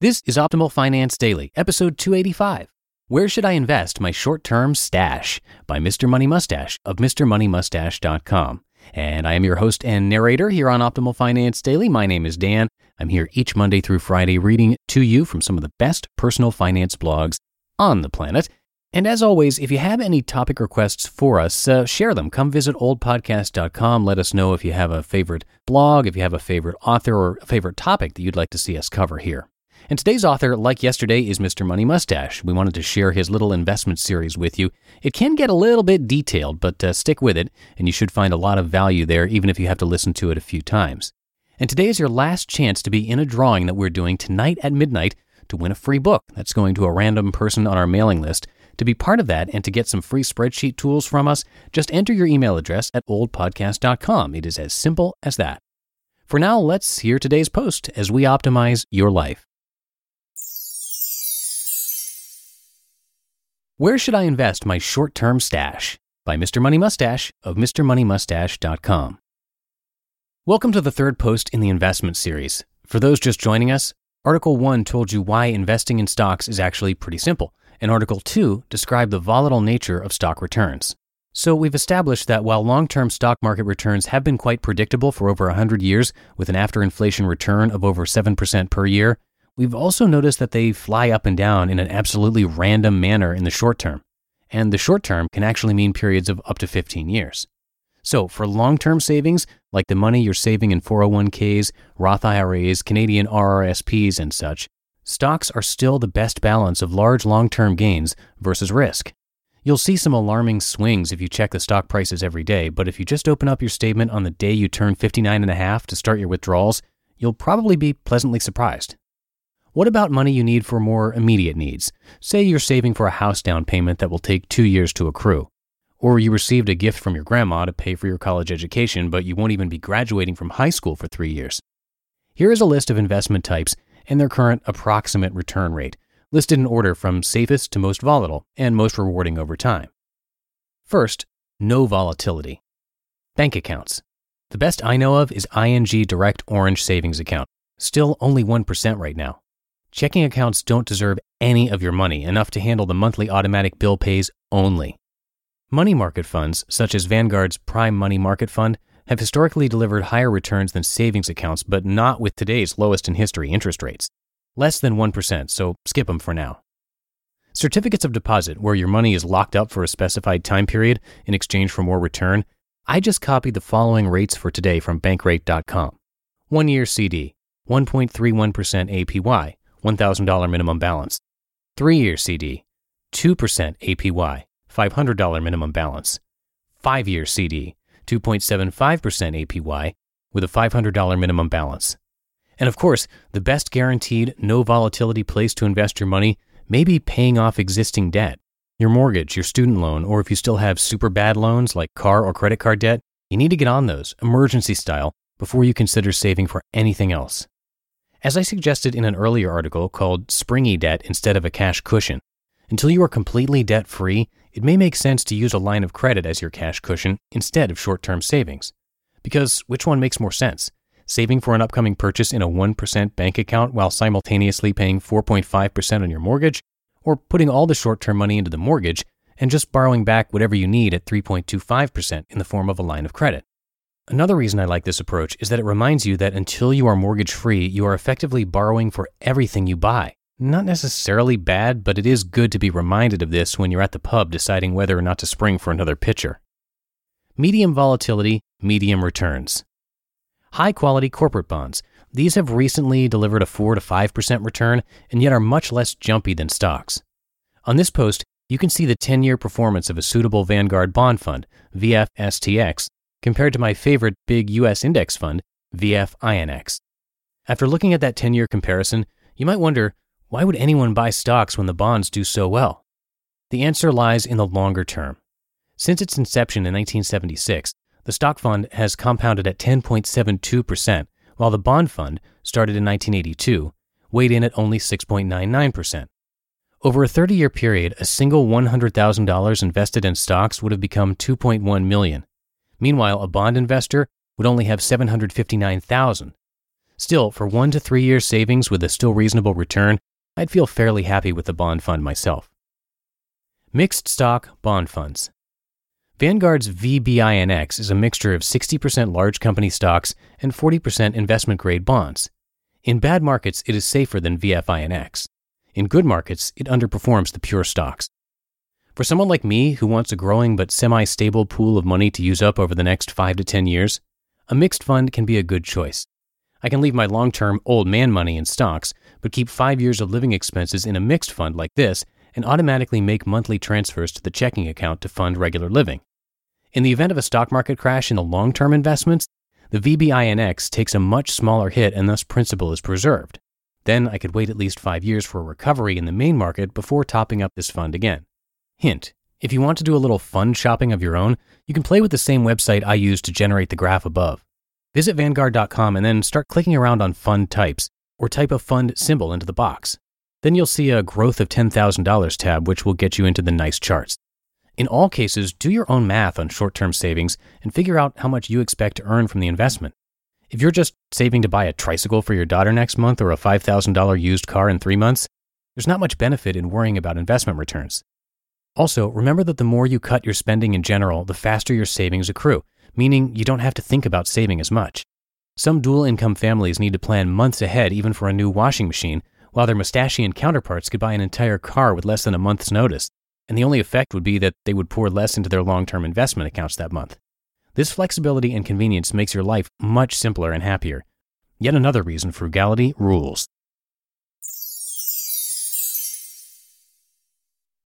This is Optimal Finance Daily, episode 285. Where should I invest my short term stash? by Mr. Money Mustache of MrMoneyMustache.com. And I am your host and narrator here on Optimal Finance Daily. My name is Dan. I'm here each Monday through Friday reading to you from some of the best personal finance blogs on the planet. And as always, if you have any topic requests for us, uh, share them. Come visit oldpodcast.com. Let us know if you have a favorite blog, if you have a favorite author, or a favorite topic that you'd like to see us cover here. And today's author, like yesterday, is Mr. Money Mustache. We wanted to share his little investment series with you. It can get a little bit detailed, but uh, stick with it, and you should find a lot of value there, even if you have to listen to it a few times. And today is your last chance to be in a drawing that we're doing tonight at midnight to win a free book that's going to a random person on our mailing list. To be part of that and to get some free spreadsheet tools from us, just enter your email address at oldpodcast.com. It is as simple as that. For now, let's hear today's post as we optimize your life. Where should I invest my short term stash? by Mr. Money Mustache of MrMoneyMustache.com. Welcome to the third post in the investment series. For those just joining us, Article 1 told you why investing in stocks is actually pretty simple, and Article 2 described the volatile nature of stock returns. So we've established that while long term stock market returns have been quite predictable for over 100 years, with an after inflation return of over 7% per year, We've also noticed that they fly up and down in an absolutely random manner in the short term, and the short term can actually mean periods of up to 15 years. So, for long term savings, like the money you're saving in 401ks, Roth IRAs, Canadian RRSPs, and such, stocks are still the best balance of large long term gains versus risk. You'll see some alarming swings if you check the stock prices every day, but if you just open up your statement on the day you turn 59 and a half to start your withdrawals, you'll probably be pleasantly surprised. What about money you need for more immediate needs? Say you're saving for a house down payment that will take two years to accrue. Or you received a gift from your grandma to pay for your college education, but you won't even be graduating from high school for three years. Here is a list of investment types and their current approximate return rate, listed in order from safest to most volatile and most rewarding over time. First, no volatility. Bank accounts. The best I know of is ING Direct Orange Savings Account, still only 1% right now. Checking accounts don't deserve any of your money, enough to handle the monthly automatic bill pays only. Money market funds, such as Vanguard's Prime Money Market Fund, have historically delivered higher returns than savings accounts, but not with today's lowest in history interest rates. Less than 1%, so skip them for now. Certificates of deposit, where your money is locked up for a specified time period in exchange for more return, I just copied the following rates for today from bankrate.com. One year CD, 1.31% APY, $1,000 minimum balance. Three year CD, 2% APY, $500 minimum balance. Five year CD, 2.75% APY, with a $500 minimum balance. And of course, the best guaranteed, no volatility place to invest your money may be paying off existing debt. Your mortgage, your student loan, or if you still have super bad loans like car or credit card debt, you need to get on those, emergency style, before you consider saving for anything else. As I suggested in an earlier article called Springy Debt Instead of a Cash Cushion, until you are completely debt free, it may make sense to use a line of credit as your cash cushion instead of short term savings. Because which one makes more sense? Saving for an upcoming purchase in a 1% bank account while simultaneously paying 4.5% on your mortgage? Or putting all the short term money into the mortgage and just borrowing back whatever you need at 3.25% in the form of a line of credit. Another reason I like this approach is that it reminds you that until you are mortgage free, you are effectively borrowing for everything you buy. Not necessarily bad, but it is good to be reminded of this when you're at the pub deciding whether or not to spring for another pitcher. Medium volatility, medium returns. High quality corporate bonds. These have recently delivered a 4 to 5% return and yet are much less jumpy than stocks. On this post, you can see the 10 year performance of a suitable Vanguard bond fund, VFSTX, compared to my favorite big US index fund, VFINX. After looking at that 10 year comparison, you might wonder why would anyone buy stocks when the bonds do so well? The answer lies in the longer term. Since its inception in 1976, the stock fund has compounded at 10.72%, while the bond fund, started in 1982, weighed in at only 6.99%. Over a 30 year period, a single $100,000 invested in stocks would have become 2.1 million. Meanwhile, a bond investor would only have 759,000. Still, for 1 to 3 years savings with a still reasonable return, I'd feel fairly happy with the bond fund myself. Mixed stock bond funds. Vanguard's VBINX is a mixture of 60% large company stocks and 40% investment grade bonds. In bad markets, it is safer than VFINX. In good markets, it underperforms the pure stocks. For someone like me who wants a growing but semi stable pool of money to use up over the next 5 to 10 years, a mixed fund can be a good choice. I can leave my long term old man money in stocks, but keep 5 years of living expenses in a mixed fund like this and automatically make monthly transfers to the checking account to fund regular living. In the event of a stock market crash in the long term investments, the VBINX takes a much smaller hit and thus principal is preserved. Then I could wait at least five years for a recovery in the main market before topping up this fund again. Hint if you want to do a little fund shopping of your own, you can play with the same website I used to generate the graph above. Visit Vanguard.com and then start clicking around on fund types, or type a fund symbol into the box. Then you'll see a growth of $10,000 tab, which will get you into the nice charts. In all cases, do your own math on short term savings and figure out how much you expect to earn from the investment. If you're just saving to buy a tricycle for your daughter next month or a $5,000 used car in three months, there's not much benefit in worrying about investment returns. Also, remember that the more you cut your spending in general, the faster your savings accrue, meaning you don't have to think about saving as much. Some dual income families need to plan months ahead even for a new washing machine, while their mustachian counterparts could buy an entire car with less than a month's notice, and the only effect would be that they would pour less into their long term investment accounts that month. This flexibility and convenience makes your life much simpler and happier. Yet another reason frugality rules.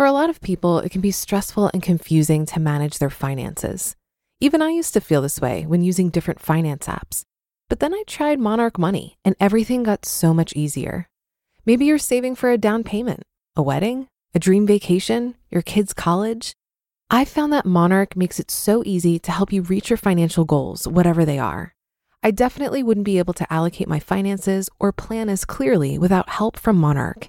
For a lot of people, it can be stressful and confusing to manage their finances. Even I used to feel this way when using different finance apps. But then I tried Monarch Money and everything got so much easier. Maybe you're saving for a down payment, a wedding, a dream vacation, your kids' college. I found that Monarch makes it so easy to help you reach your financial goals, whatever they are. I definitely wouldn't be able to allocate my finances or plan as clearly without help from Monarch.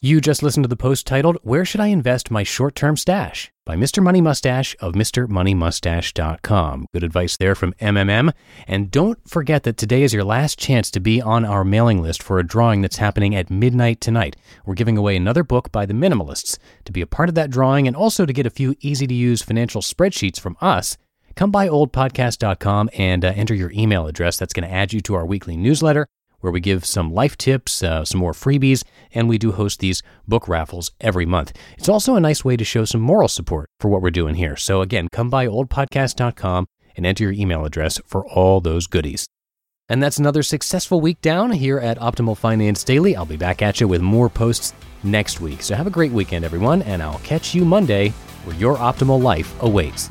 You just listened to the post titled, Where Should I Invest My Short Term Stash? by Mr. Money Mustache of MrMoneyMustache.com. Good advice there from MMM. And don't forget that today is your last chance to be on our mailing list for a drawing that's happening at midnight tonight. We're giving away another book by the Minimalists. To be a part of that drawing and also to get a few easy to use financial spreadsheets from us, come by oldpodcast.com and uh, enter your email address. That's going to add you to our weekly newsletter where we give some life tips, uh, some more freebies, and we do host these book raffles every month. It's also a nice way to show some moral support for what we're doing here. So, again, come by oldpodcast.com and enter your email address for all those goodies. And that's another successful week down here at Optimal Finance Daily. I'll be back at you with more posts next week. So, have a great weekend, everyone, and I'll catch you Monday where your optimal life awaits.